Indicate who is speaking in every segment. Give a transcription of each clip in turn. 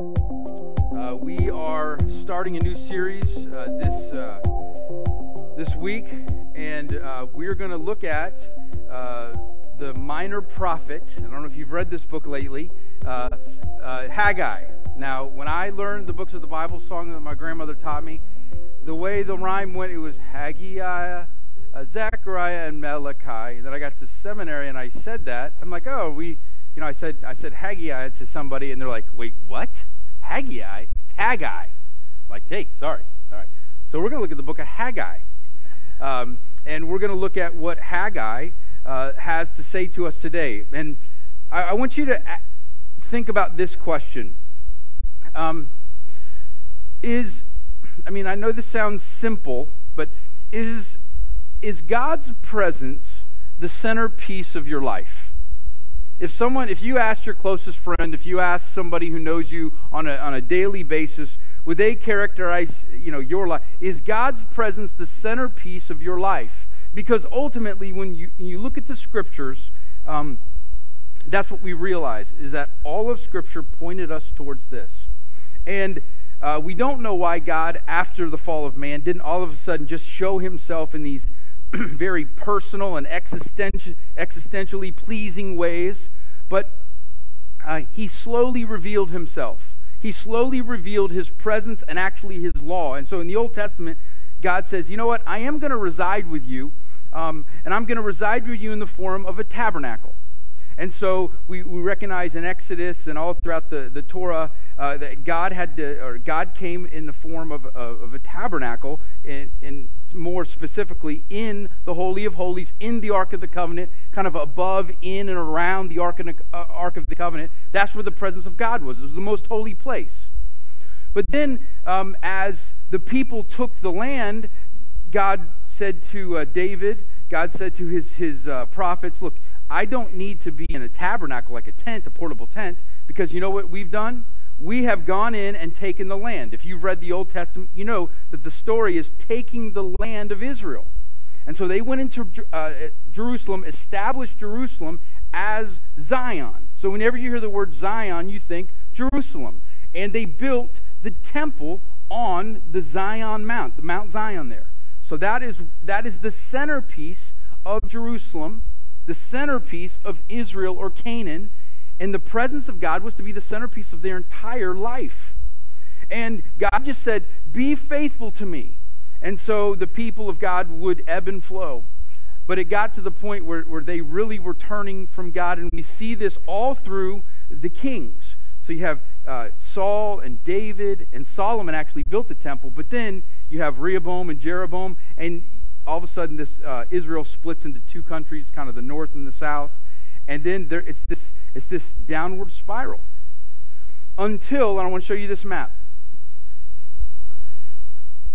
Speaker 1: Uh, we are starting a new series uh, this uh, this week, and uh, we're going to look at uh, the minor prophet. I don't know if you've read this book lately, uh, Haggai. Now, when I learned the books of the Bible song that my grandmother taught me, the way the rhyme went, it was Haggai, Zechariah, and Malachi. And then I got to seminary and I said that. I'm like, oh, we you know, I said I said Haggai to somebody, and they're like, "Wait, what? Haggai? It's Haggai." I'm like, hey, sorry. All right. So we're going to look at the book of Haggai, um, and we're going to look at what Haggai uh, has to say to us today. And I, I want you to think about this question: um, Is I mean, I know this sounds simple, but is is God's presence the centerpiece of your life? If someone, if you asked your closest friend, if you asked somebody who knows you on a, on a daily basis, would they characterize, you know, your life? Is God's presence the centerpiece of your life? Because ultimately, when you, when you look at the scriptures, um, that's what we realize is that all of Scripture pointed us towards this. And uh, we don't know why God, after the fall of man, didn't all of a sudden just show himself in these very personal and existentially pleasing ways, but uh, he slowly revealed himself. He slowly revealed his presence and actually his law. And so in the Old Testament, God says, You know what? I am going to reside with you, um, and I'm going to reside with you in the form of a tabernacle. And so we, we recognize in Exodus and all throughout the, the Torah uh, that God had to, or God came in the form of, of, of a tabernacle, and, and more specifically in the Holy of Holies, in the Ark of the Covenant, kind of above, in, and around the Ark of the, uh, Covenant. That's where the presence of God was. It was the most holy place. But then, um, as the people took the land, God said to uh, David, God said to his, his uh, prophets, Look, I don't need to be in a tabernacle like a tent, a portable tent, because you know what we've done? We have gone in and taken the land. If you've read the Old Testament, you know that the story is taking the land of Israel. And so they went into uh, Jerusalem, established Jerusalem as Zion. So whenever you hear the word Zion, you think Jerusalem. And they built the temple on the Zion Mount, the Mount Zion there. So that is, that is the centerpiece of Jerusalem the centerpiece of Israel or Canaan, and the presence of God was to be the centerpiece of their entire life. And God just said, Be faithful to me. And so the people of God would ebb and flow. But it got to the point where, where they really were turning from God, and we see this all through the kings. So you have uh, Saul and David, and Solomon actually built the temple, but then you have Rehoboam and Jeroboam, and all of a sudden this uh, Israel splits into two countries, kind of the north and the south, and then there, it's this it's this downward spiral until and I want to show you this map.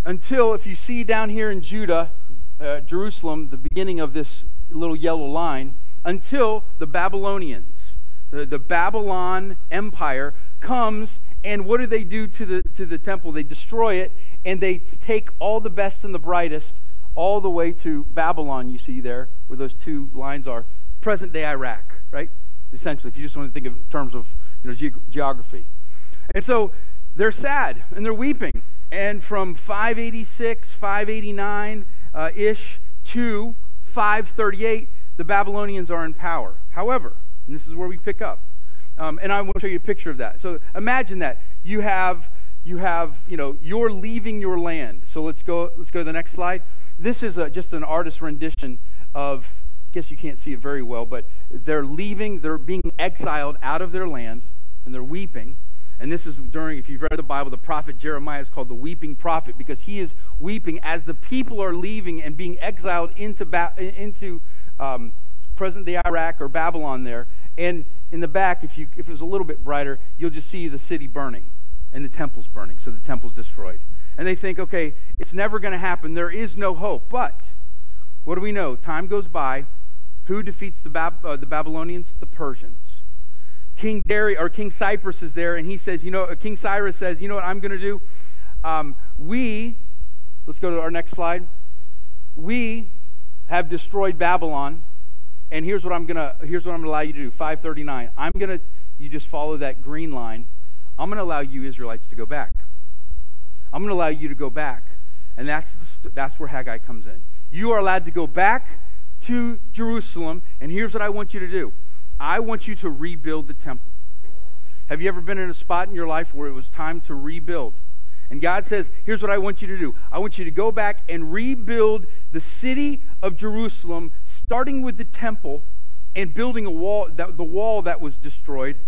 Speaker 1: Until if you see down here in Judah, uh, Jerusalem, the beginning of this little yellow line, until the Babylonians, the, the Babylon Empire comes and what do they do to the to the temple? They destroy it and they take all the best and the brightest all the way to Babylon, you see there, where those two lines are, present day Iraq, right? Essentially, if you just want to think of terms of you know, ge- geography. And so they're sad and they're weeping. And from 586, 589 uh, ish to 538, the Babylonians are in power. However, and this is where we pick up. Um, and I want to show you a picture of that. So imagine that you have you have you know you're leaving your land. So let's go let's go to the next slide. This is a, just an artist's rendition of, I guess you can't see it very well, but they're leaving, they're being exiled out of their land, and they're weeping. And this is during, if you've read the Bible, the prophet Jeremiah is called the weeping prophet because he is weeping as the people are leaving and being exiled into, ba- into um, present day Iraq or Babylon there. And in the back, if, you, if it was a little bit brighter, you'll just see the city burning and the temple's burning. So the temple's destroyed and they think, okay, it's never going to happen. There is no hope. But what do we know? Time goes by. Who defeats the, Bab- uh, the Babylonians? The Persians. King Darius or King Cyrus is there, and he says, you know, uh, King Cyrus says, you know what I'm going to do? Um, we, let's go to our next slide. We have destroyed Babylon, and here's what I'm gonna here's what I'm gonna allow you to do. 539. I'm gonna you just follow that green line. I'm going to allow you Israelites to go back. I'm going to allow you to go back. And that's, the, that's where Haggai comes in. You are allowed to go back to Jerusalem, and here's what I want you to do I want you to rebuild the temple. Have you ever been in a spot in your life where it was time to rebuild? And God says, Here's what I want you to do I want you to go back and rebuild the city of Jerusalem, starting with the temple and building a wall, that, the wall that was destroyed.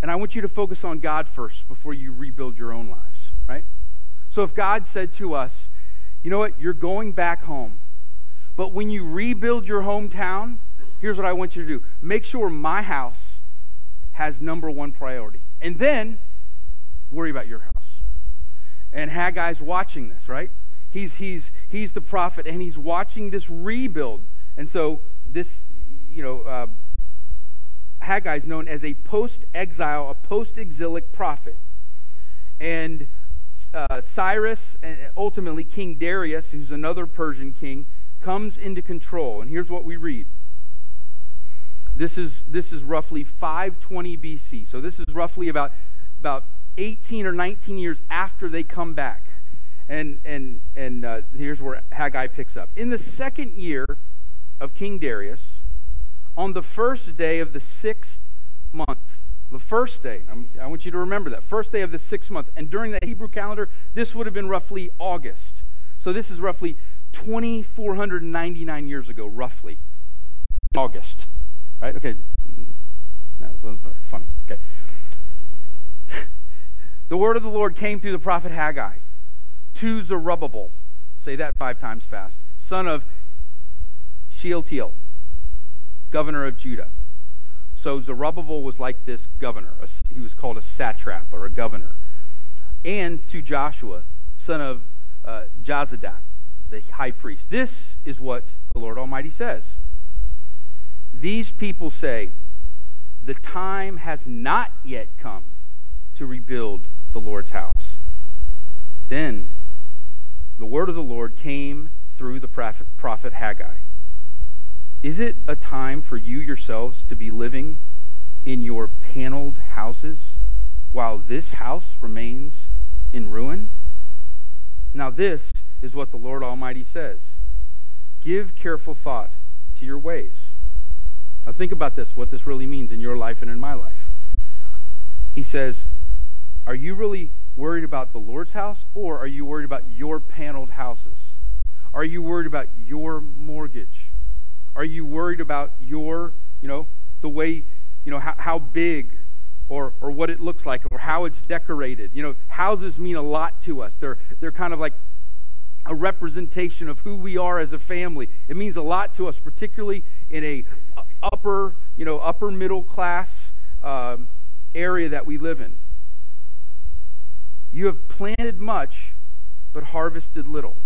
Speaker 1: And I want you to focus on God first before you rebuild your own lives, right? So if God said to us, you know what, you're going back home, but when you rebuild your hometown, here's what I want you to do make sure my house has number one priority. And then worry about your house. And Haggai's watching this, right? He's, he's, he's the prophet and he's watching this rebuild. And so this, you know, uh, Haggai is known as a post exile, a post exilic prophet. And uh, Cyrus and ultimately King Darius, who's another Persian king, comes into control. And here's what we read. This is, this is roughly 520 BC. So this is roughly about, about 18 or 19 years after they come back. And, and, and uh, here's where Haggai picks up. In the second year of King Darius, on the first day of the sixth month, the first day, I'm, i want you to remember that, first day of the sixth month. And during the Hebrew calendar, this would have been roughly August. So this is roughly 2,499 years ago, roughly. August. Right? Okay. That was very funny. Okay. the word of the Lord came through the prophet Haggai to Zerubbabel. Say that five times fast. Son of Shealtiel, governor of Judah. So Zerubbabel was like this governor. He was called a satrap or a governor. And to Joshua, son of uh, Jozadak, the high priest. This is what the Lord Almighty says. These people say, The time has not yet come to rebuild the Lord's house. Then the word of the Lord came through the prophet, prophet Haggai. Is it a time for you yourselves to be living in your paneled houses while this house remains in ruin? Now, this is what the Lord Almighty says Give careful thought to your ways. Now, think about this what this really means in your life and in my life. He says, Are you really worried about the Lord's house, or are you worried about your paneled houses? Are you worried about your mortgage? Are you worried about your, you know, the way, you know, how, how big or, or what it looks like or how it's decorated? You know, houses mean a lot to us. They're, they're kind of like a representation of who we are as a family. It means a lot to us, particularly in a upper, you know, upper middle class um, area that we live in. You have planted much, but harvested little.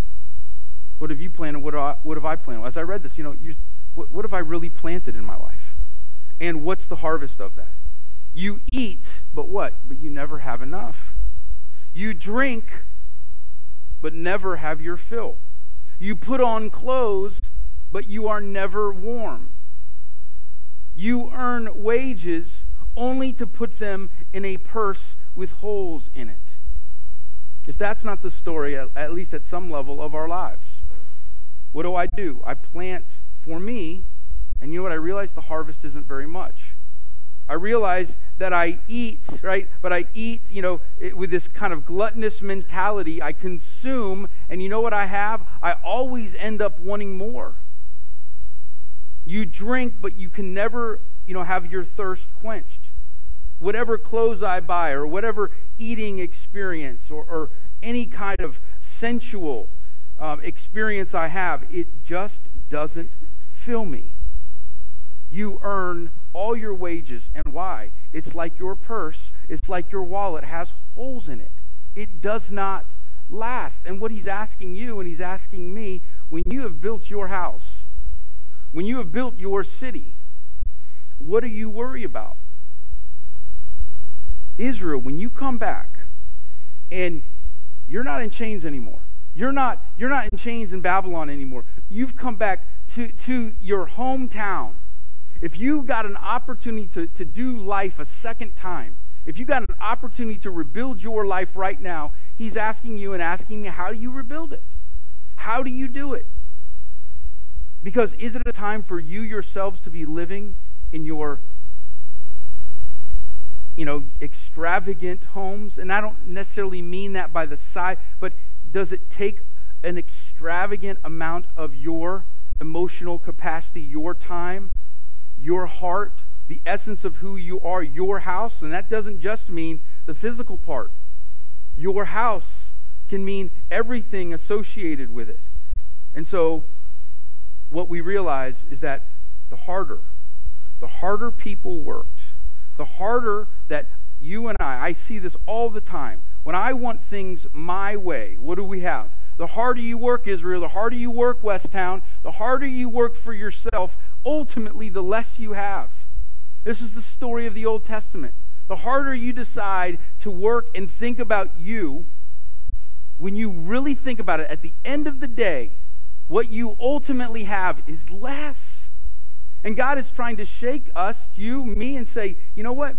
Speaker 1: What have you planted? What, I, what have I planted? As I read this, you know, you, what, what have I really planted in my life? And what's the harvest of that? You eat, but what? But you never have enough. You drink, but never have your fill. You put on clothes, but you are never warm. You earn wages only to put them in a purse with holes in it. If that's not the story, at least at some level of our lives, what do I do? I plant for me. And you know what? I realize the harvest isn't very much. I realize that I eat, right? But I eat, you know, with this kind of gluttonous mentality. I consume, and you know what I have? I always end up wanting more. You drink, but you can never, you know, have your thirst quenched. Whatever clothes I buy, or whatever eating experience, or, or any kind of sensual um, experience I have, it just doesn't fill me. You earn all your wages. And why? It's like your purse, it's like your wallet has holes in it. It does not last. And what he's asking you and he's asking me when you have built your house, when you have built your city, what do you worry about? Israel, when you come back and you're not in chains anymore. You're not, you're not in chains in Babylon anymore. You've come back to, to your hometown, if you got an opportunity to, to do life a second time, if you got an opportunity to rebuild your life right now, He's asking you and asking me, how do you rebuild it? How do you do it? Because is it a time for you yourselves to be living in your you know, extravagant homes? And I don't necessarily mean that by the size, but does it take an extravagant amount of your emotional capacity, your time, your heart, the essence of who you are, your house? And that doesn't just mean the physical part. Your house can mean everything associated with it. And so what we realize is that the harder, the harder people worked, the harder that you and I, I see this all the time. When I want things my way, what do we have? The harder you work, Israel, the harder you work, Westtown, the harder you work for yourself, ultimately, the less you have. This is the story of the Old Testament. The harder you decide to work and think about you, when you really think about it, at the end of the day, what you ultimately have is less. And God is trying to shake us, you, me, and say, you know what?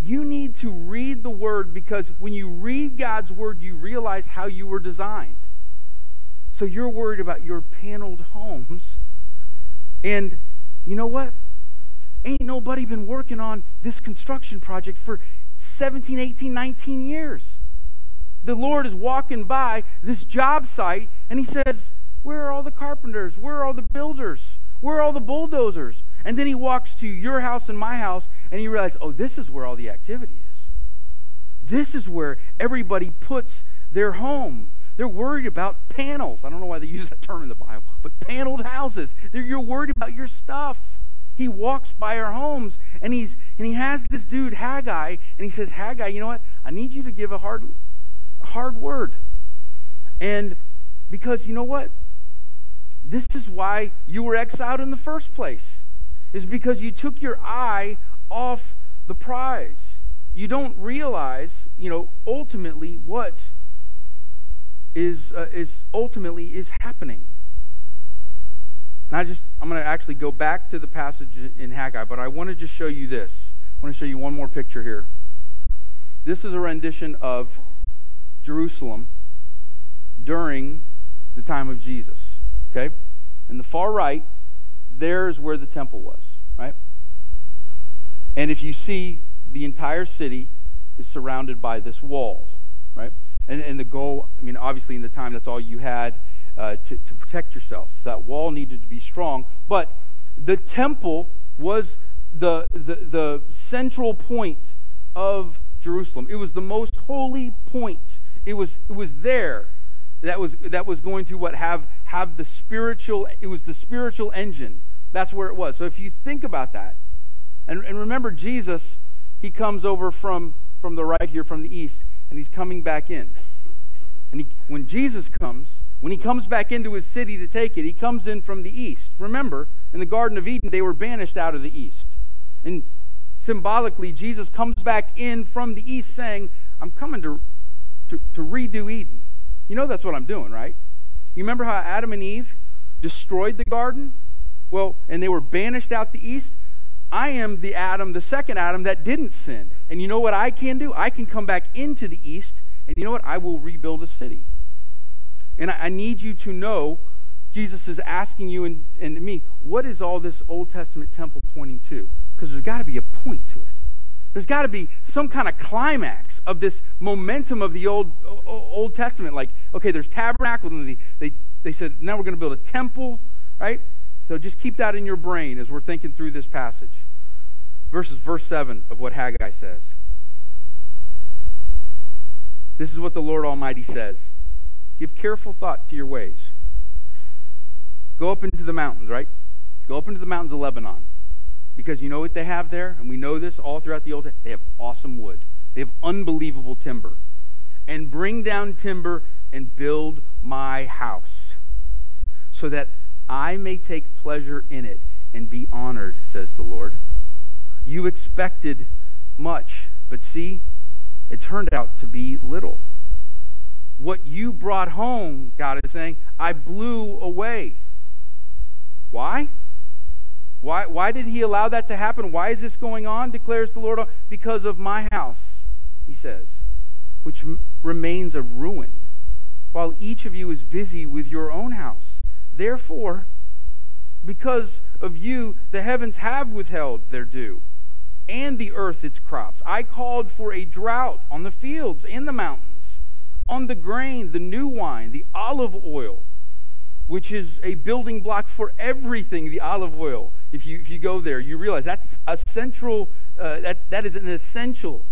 Speaker 1: You need to read the Word because when you read God's Word, you realize how you were designed. So you're worried about your paneled homes. And you know what? Ain't nobody been working on this construction project for 17, 18, 19 years. The Lord is walking by this job site and He says, where are all the carpenters? Where are all the builders? Where are all the bulldozers? And then he walks to your house and my house and he realizes, oh, this is where all the activity is. This is where everybody puts their home. They're worried about panels. I don't know why they use that term in the Bible, but paneled houses. They're, you're worried about your stuff. He walks by our homes and he's and he has this dude Haggai and he says, Haggai, you know what? I need you to give a hard a hard word. And because you know what? This is why you were exiled in the first place, is because you took your eye off the prize. You don't realize, you know, ultimately what is, uh, is ultimately is happening. And I just, I'm going to actually go back to the passage in Haggai, but I want to just show you this. I want to show you one more picture here. This is a rendition of Jerusalem during the time of Jesus. Okay? And the far right, there is where the temple was, right? And if you see, the entire city is surrounded by this wall, right? And, and the goal, I mean, obviously in the time, that's all you had uh, to, to protect yourself. That wall needed to be strong. But the temple was the, the, the central point of Jerusalem. It was the most holy point. It was, it was there that was that was going to what have have the spiritual it was the spiritual engine that's where it was so if you think about that and, and remember jesus he comes over from from the right here from the east and he's coming back in and he, when jesus comes when he comes back into his city to take it he comes in from the east remember in the garden of eden they were banished out of the east and symbolically jesus comes back in from the east saying i'm coming to to, to redo eden you know that's what I'm doing, right? You remember how Adam and Eve destroyed the garden? Well, and they were banished out the east. I am the Adam, the second Adam that didn't sin. And you know what I can do? I can come back into the east, and you know what? I will rebuild a city. And I, I need you to know Jesus is asking you and, and me, what is all this Old Testament temple pointing to? Because there's got to be a point to it. There's got to be some kind of climax of this momentum of the Old, Old Testament. Like, okay, there's tabernacle, and they, they, they said, now we're going to build a temple, right? So just keep that in your brain as we're thinking through this passage. Verses verse 7 of what Haggai says. This is what the Lord Almighty says Give careful thought to your ways. Go up into the mountains, right? Go up into the mountains of Lebanon. Because you know what they have there? And we know this all throughout the Old Testament. They have awesome wood, they have unbelievable timber. And bring down timber and build my house so that I may take pleasure in it and be honored, says the Lord. You expected much, but see, it turned out to be little. What you brought home, God is saying, I blew away. Why? Why, why did he allow that to happen? Why is this going on? declares the Lord. Because of my house. he says, which remains a ruin, while each of you is busy with your own house. Therefore, because of you, the heavens have withheld their dew, and the earth its crops. I called for a drought on the fields and the mountains, on the grain, the new wine, the olive oil, which is a building block for everything, the olive oil. If you, if you go there, you realize that's a central, uh, that, that is an essential.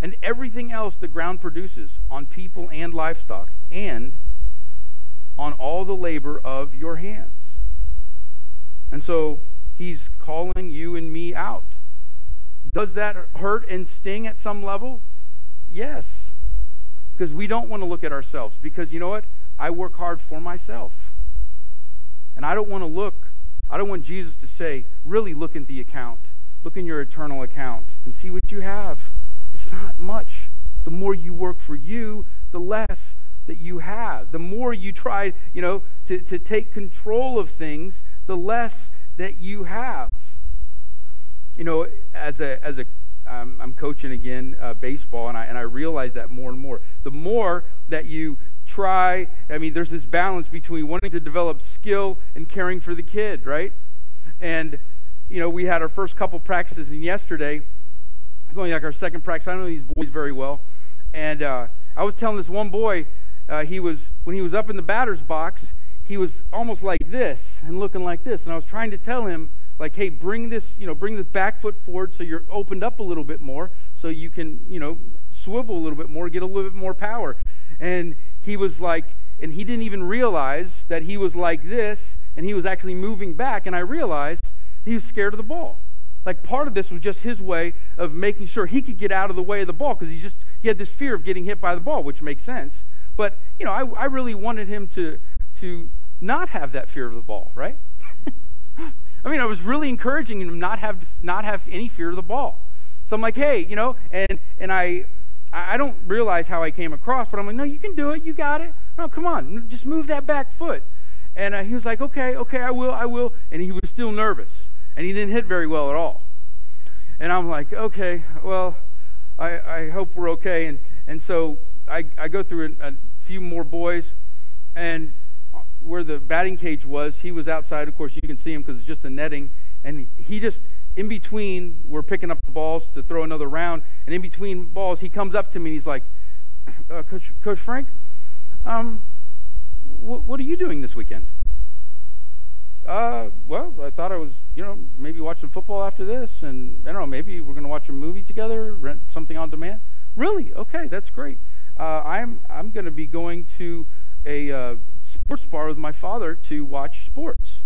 Speaker 1: And everything else the ground produces on people and livestock, and on all the labor of your hands. And so he's calling you and me out. Does that hurt and sting at some level? Yes. Because we don't want to look at ourselves. Because you know what? I work hard for myself. And I don't want to look, I don't want Jesus to say, really look at the account. Look in your eternal account and see what you have. It's not much. The more you work for you, the less that you have. The more you try, you know, to, to take control of things, the less that you have. You know, as a as a um, I'm coaching again uh, baseball, and I and I realize that more and more. The more that you try, I mean, there's this balance between wanting to develop skill and caring for the kid, right? And you know, we had our first couple practices, and yesterday it's only like our second practice. I know these boys very well, and uh, I was telling this one boy, uh, he was when he was up in the batter's box, he was almost like this and looking like this. And I was trying to tell him, like, hey, bring this, you know, bring the back foot forward so you're opened up a little bit more so you can, you know, swivel a little bit more, get a little bit more power. And he was like, and he didn't even realize that he was like this and he was actually moving back. And I realized he was scared of the ball. Like part of this was just his way of making sure he could get out of the way of the ball because he just he had this fear of getting hit by the ball, which makes sense. But you know, I, I really wanted him to to not have that fear of the ball, right? I mean, I was really encouraging him not have not have any fear of the ball. So I'm like, hey, you know, and and I I don't realize how I came across, but I'm like, no, you can do it, you got it. No, come on, just move that back foot. And uh, he was like, okay, okay, I will, I will. And he was still nervous, and he didn't hit very well at all. And I'm like, okay, well, I, I hope we're okay. And and so I I go through a, a few more boys, and where the batting cage was, he was outside. Of course, you can see him because it's just a netting. And he just, in between, we're picking up the balls to throw another round. And in between balls, he comes up to me and he's like, uh, Coach, Coach Frank, um, wh- what are you doing this weekend? Uh, well, I thought I was, you know, maybe watching football after this, and I don't know, maybe we're going to watch a movie together, rent something on demand. Really? Okay, that's great. Uh, I'm I'm going to be going to a uh, sports bar with my father to watch sports.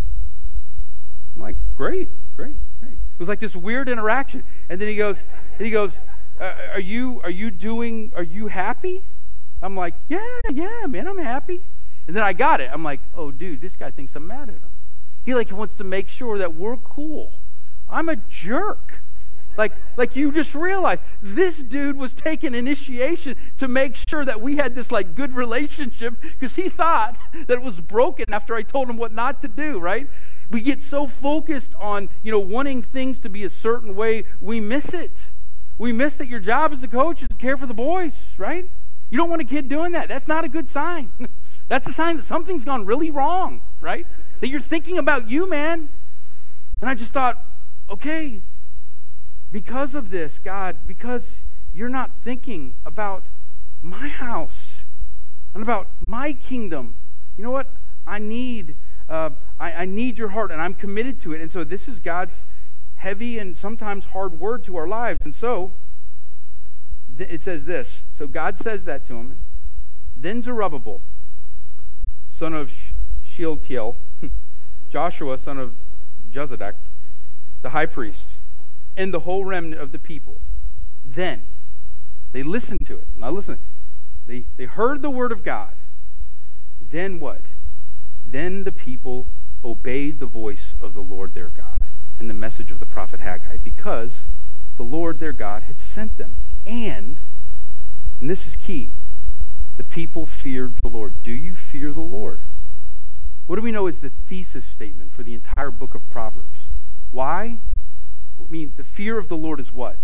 Speaker 1: I'm like, great, great, great. It was like this weird interaction. And then he goes, and he goes, uh, are you are you doing are you happy? I'm like, yeah, yeah, man, I'm happy. And then I got it. I'm like, oh dude, this guy thinks I'm mad at him. He like wants to make sure that we're cool. I'm a jerk. Like, like you just realized this dude was taking initiation to make sure that we had this like good relationship because he thought that it was broken after I told him what not to do, right? We get so focused on, you know, wanting things to be a certain way, we miss it. We miss that your job as a coach is to care for the boys, right? You don't want a kid doing that. That's not a good sign. That's a sign that something's gone really wrong, right? That you're thinking about you, man. And I just thought, okay, because of this, God, because you're not thinking about my house and about my kingdom. You know what? I need, uh, I, I need your heart, and I'm committed to it. And so this is God's heavy and sometimes hard word to our lives. And so th- it says this. So God says that to him. Then Zerubbabel, son of Shealtiel, Joshua, son of Jozadak, the high priest, and the whole remnant of the people. Then they listened to it. Now listen, they, they heard the word of God. Then what? Then the people obeyed the voice of the Lord their God and the message of the prophet Haggai because the Lord their God had sent them. And, and this is key, the people feared the Lord. Do you fear the Lord? What do we know is the thesis statement for the entire book of Proverbs? Why? I mean, the fear of the Lord is what?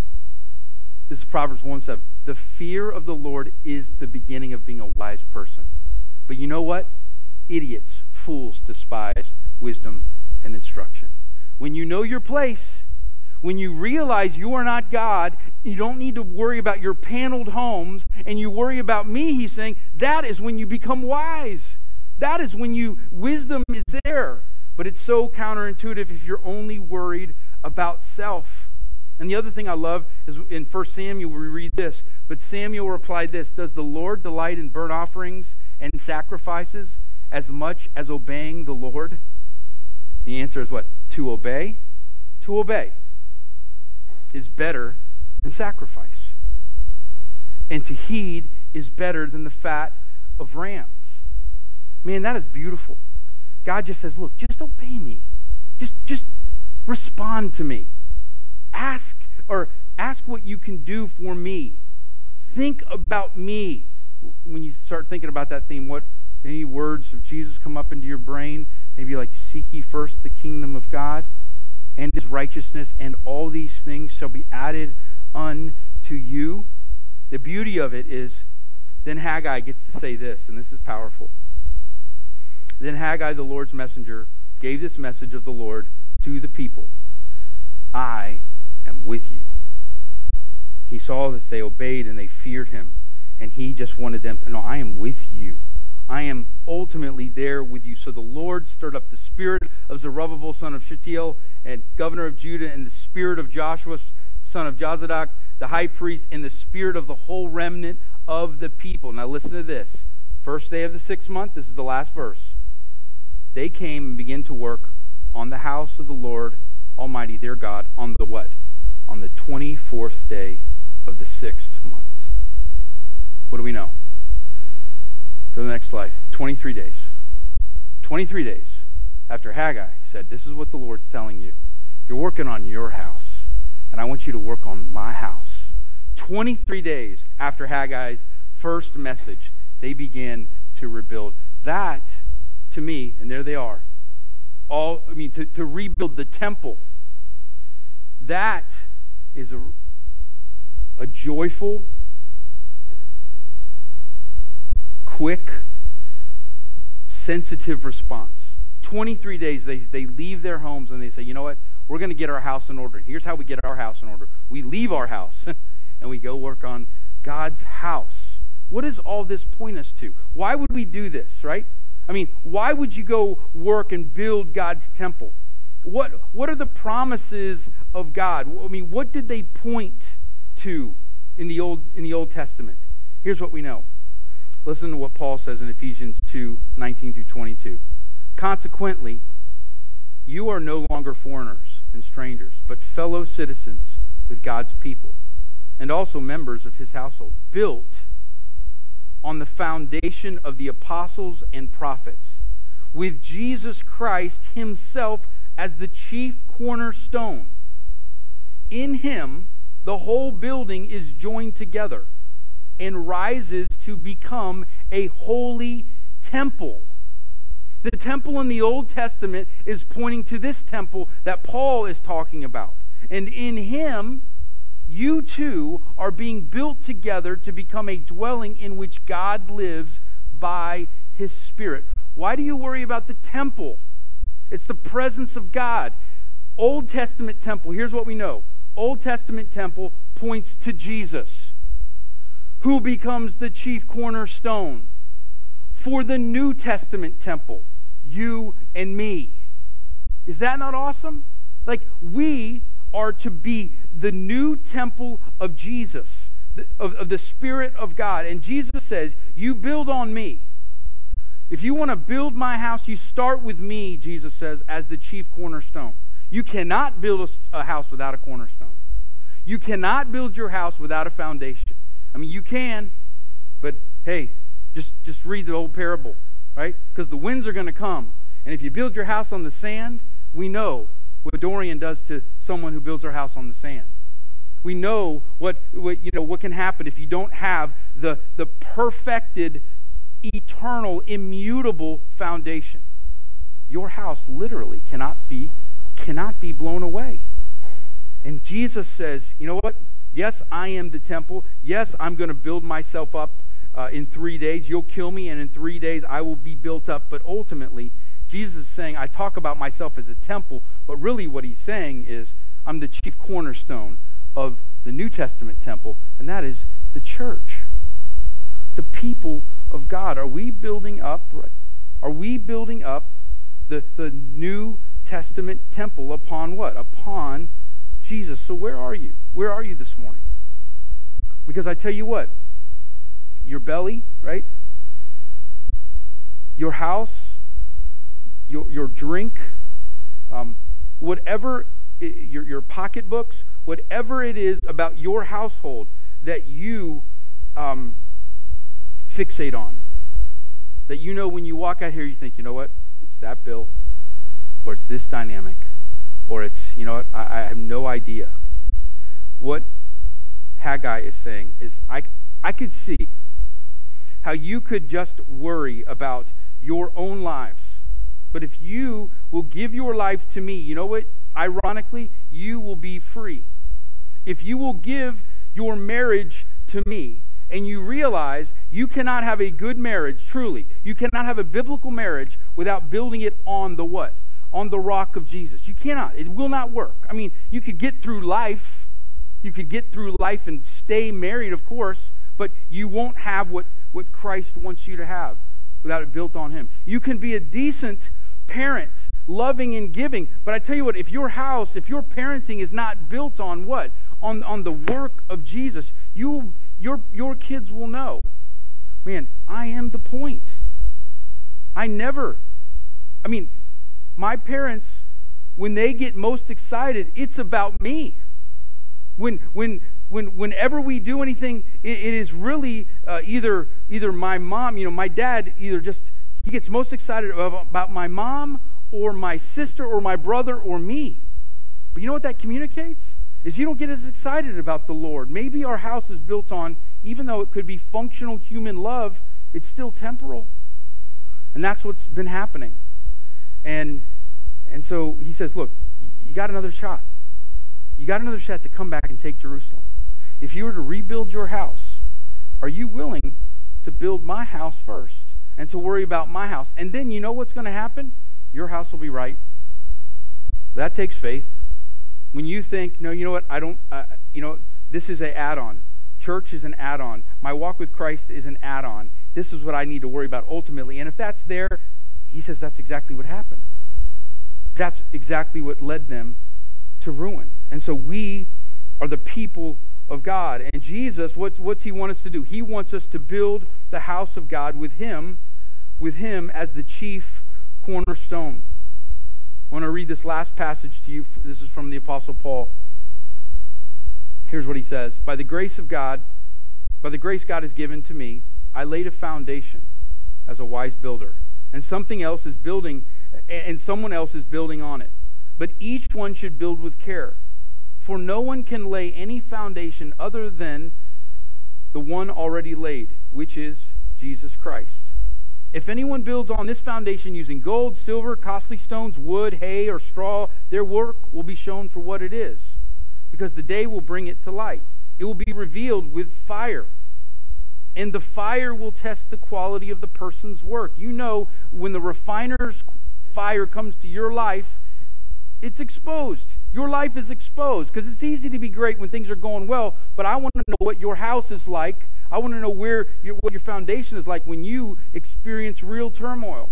Speaker 1: This is Proverbs 1 7. The fear of the Lord is the beginning of being a wise person. But you know what? Idiots, fools despise wisdom and instruction. When you know your place, when you realize you are not God, you don't need to worry about your paneled homes and you worry about me, he's saying, that is when you become wise. That is when you wisdom is there. But it's so counterintuitive if you're only worried about self. And the other thing I love is in 1 Samuel, we read this. But Samuel replied this Does the Lord delight in burnt offerings and sacrifices as much as obeying the Lord? The answer is what? To obey? To obey is better than sacrifice. And to heed is better than the fat of rams. Man, that is beautiful. God just says, look, just obey me. Just just respond to me. Ask or ask what you can do for me. Think about me. When you start thinking about that theme, what any words of Jesus come up into your brain? Maybe like seek ye first the kingdom of God and his righteousness, and all these things shall be added unto you. The beauty of it is, then Haggai gets to say this, and this is powerful. Then Haggai, the Lord's messenger, gave this message of the Lord to the people I am with you. He saw that they obeyed and they feared him, and he just wanted them to know, I am with you. I am ultimately there with you. So the Lord stirred up the spirit of Zerubbabel, son of Shealtiel, and governor of Judah, and the spirit of Joshua, son of Jozadak, the high priest, and the spirit of the whole remnant of the people. Now listen to this. First day of the sixth month, this is the last verse. They came and began to work on the house of the Lord Almighty, their God, on the what? On the 24th day of the sixth month. What do we know? Go to the next slide. 23 days. 23 days after Haggai said, This is what the Lord's telling you. You're working on your house, and I want you to work on my house. 23 days after Haggai's first message, they began to rebuild. That, to me, and there they are, all, I mean, to, to rebuild the temple, that is a, a joyful quick, sensitive response. 23 days, they, they leave their homes and they say, you know what? We're going to get our house in order. And here's how we get our house in order we leave our house and we go work on God's house. What does all this point us to? Why would we do this, right? I mean, why would you go work and build God's temple? What, what are the promises of God? I mean, what did they point to in the Old, in the Old Testament? Here's what we know Listen to what Paul says in Ephesians 2 19 through 22. Consequently, you are no longer foreigners and strangers, but fellow citizens with God's people, and also members of his household, built on the foundation of the apostles and prophets, with Jesus Christ himself as the chief cornerstone. In him, the whole building is joined together and rises to become a holy temple. The temple in the Old Testament is pointing to this temple that Paul is talking about. And in him, you too are being built together to become a dwelling in which God lives by his Spirit. Why do you worry about the temple? It's the presence of God. Old Testament temple, here's what we know Old Testament temple points to Jesus who becomes the chief cornerstone for the New Testament temple, you and me. Is that not awesome? Like, we are to be the new temple of Jesus, of, of the Spirit of God. And Jesus says, You build on me. If you want to build my house, you start with me, Jesus says, as the chief cornerstone. You cannot build a, a house without a cornerstone. You cannot build your house without a foundation. I mean, you can, but hey, just, just read the old parable, right? Because the winds are going to come. And if you build your house on the sand, we know what Dorian does to someone who builds their house on the sand. We know what, what, you know, what can happen if you don't have the, the perfected, eternal, immutable foundation. Your house literally cannot be, cannot be blown away. And Jesus says, you know what? Yes, I am the temple. Yes, I'm going to build myself up uh, in three days. You'll kill me, and in three days I will be built up. But ultimately, Jesus is saying, I talk about myself as a temple, but really what he's saying is, I'm the chief cornerstone of the New Testament temple, and that is the church. The people of God. Are we building up? Are we building up the, the New Testament temple upon what? Upon Jesus. So where are you? Where are you this morning? Because I tell you what, your belly, right? Your house, your, your drink, um, whatever, your, your pocketbooks, whatever it is about your household that you um, fixate on. That you know when you walk out here, you think, you know what? It's that bill, or it's this dynamic, or it's, you know what? I, I have no idea. What Haggai is saying is, I, I could see how you could just worry about your own lives. But if you will give your life to me, you know what? Ironically, you will be free. If you will give your marriage to me, and you realize you cannot have a good marriage, truly, you cannot have a biblical marriage without building it on the what? On the rock of Jesus. You cannot. It will not work. I mean, you could get through life. You could get through life and stay married, of course, but you won't have what, what Christ wants you to have without it built on Him. You can be a decent parent, loving and giving, but I tell you what, if your house, if your parenting is not built on what? On, on the work of Jesus, you your, your kids will know man, I am the point. I never, I mean, my parents, when they get most excited, it's about me. When, when, when, whenever we do anything, it, it is really uh, either, either my mom, you know, my dad either just, he gets most excited about, my mom or my sister or my brother or me. But you know what that communicates? is you don't get as excited about the Lord. Maybe our house is built on, even though it could be functional human love, it's still temporal. And that's what's been happening. And and so he says, look, you got another shot. You got another shot to come back and take Jerusalem. If you were to rebuild your house, are you willing to build my house first and to worry about my house? And then you know what's going to happen? Your house will be right. That takes faith. When you think, no, you know what, I don't, uh, you know, this is an add on. Church is an add on. My walk with Christ is an add on. This is what I need to worry about ultimately. And if that's there, he says that's exactly what happened. That's exactly what led them to ruin. And so we are the people of God. And Jesus, what's, what's he want us to do? He wants us to build the house of God with him, with him as the chief cornerstone. I want to read this last passage to you. This is from the Apostle Paul. Here's what he says By the grace of God, by the grace God has given to me, I laid a foundation as a wise builder, and something else is building, and someone else is building on it. But each one should build with care. For no one can lay any foundation other than the one already laid, which is Jesus Christ. If anyone builds on this foundation using gold, silver, costly stones, wood, hay, or straw, their work will be shown for what it is, because the day will bring it to light. It will be revealed with fire, and the fire will test the quality of the person's work. You know, when the refiner's fire comes to your life, it's exposed. Your life is exposed because it's easy to be great when things are going well, but I want to know what your house is like I want to know where your, what your foundation is like when you experience real turmoil.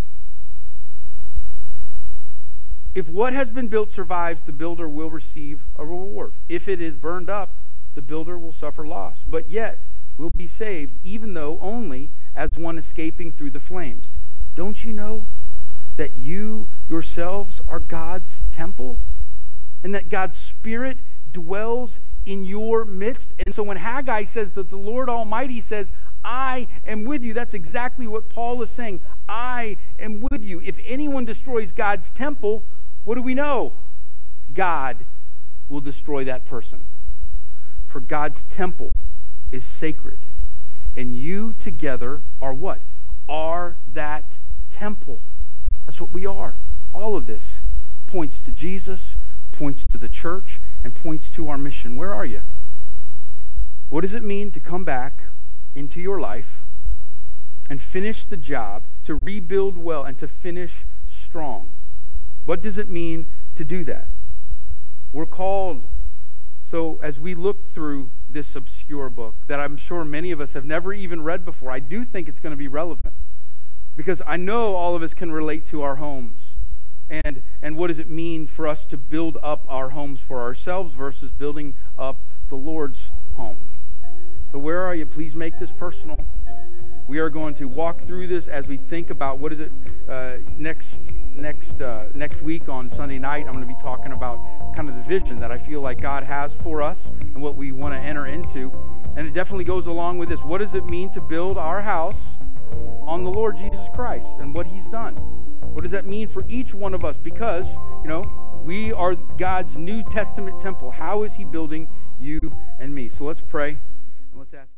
Speaker 1: If what has been built survives, the builder will receive a reward. If it is burned up, the builder will suffer loss, but yet will be saved, even though only as one escaping through the flames. Don't you know that you yourselves are God's temple? And that God's Spirit dwells in your midst. And so when Haggai says that the Lord Almighty says, I am with you, that's exactly what Paul is saying. I am with you. If anyone destroys God's temple, what do we know? God will destroy that person. For God's temple is sacred. And you together are what? Are that temple. That's what we are. All of this points to Jesus, points to the church, and points to our mission. Where are you? What does it mean to come back into your life and finish the job, to rebuild well, and to finish strong? What does it mean to do that? We're called. So, as we look through this obscure book that I'm sure many of us have never even read before, I do think it's going to be relevant because I know all of us can relate to our homes. And, and what does it mean for us to build up our homes for ourselves versus building up the Lord's home? So, where are you? Please make this personal. We are going to walk through this as we think about what is it uh, next next uh, next week on Sunday night. I'm going to be talking about kind of the vision that I feel like God has for us and what we want to enter into. And it definitely goes along with this. What does it mean to build our house on the Lord Jesus Christ and what He's done? What does that mean for each one of us? Because you know we are God's New Testament temple. How is He building you and me? So let's pray and let's ask.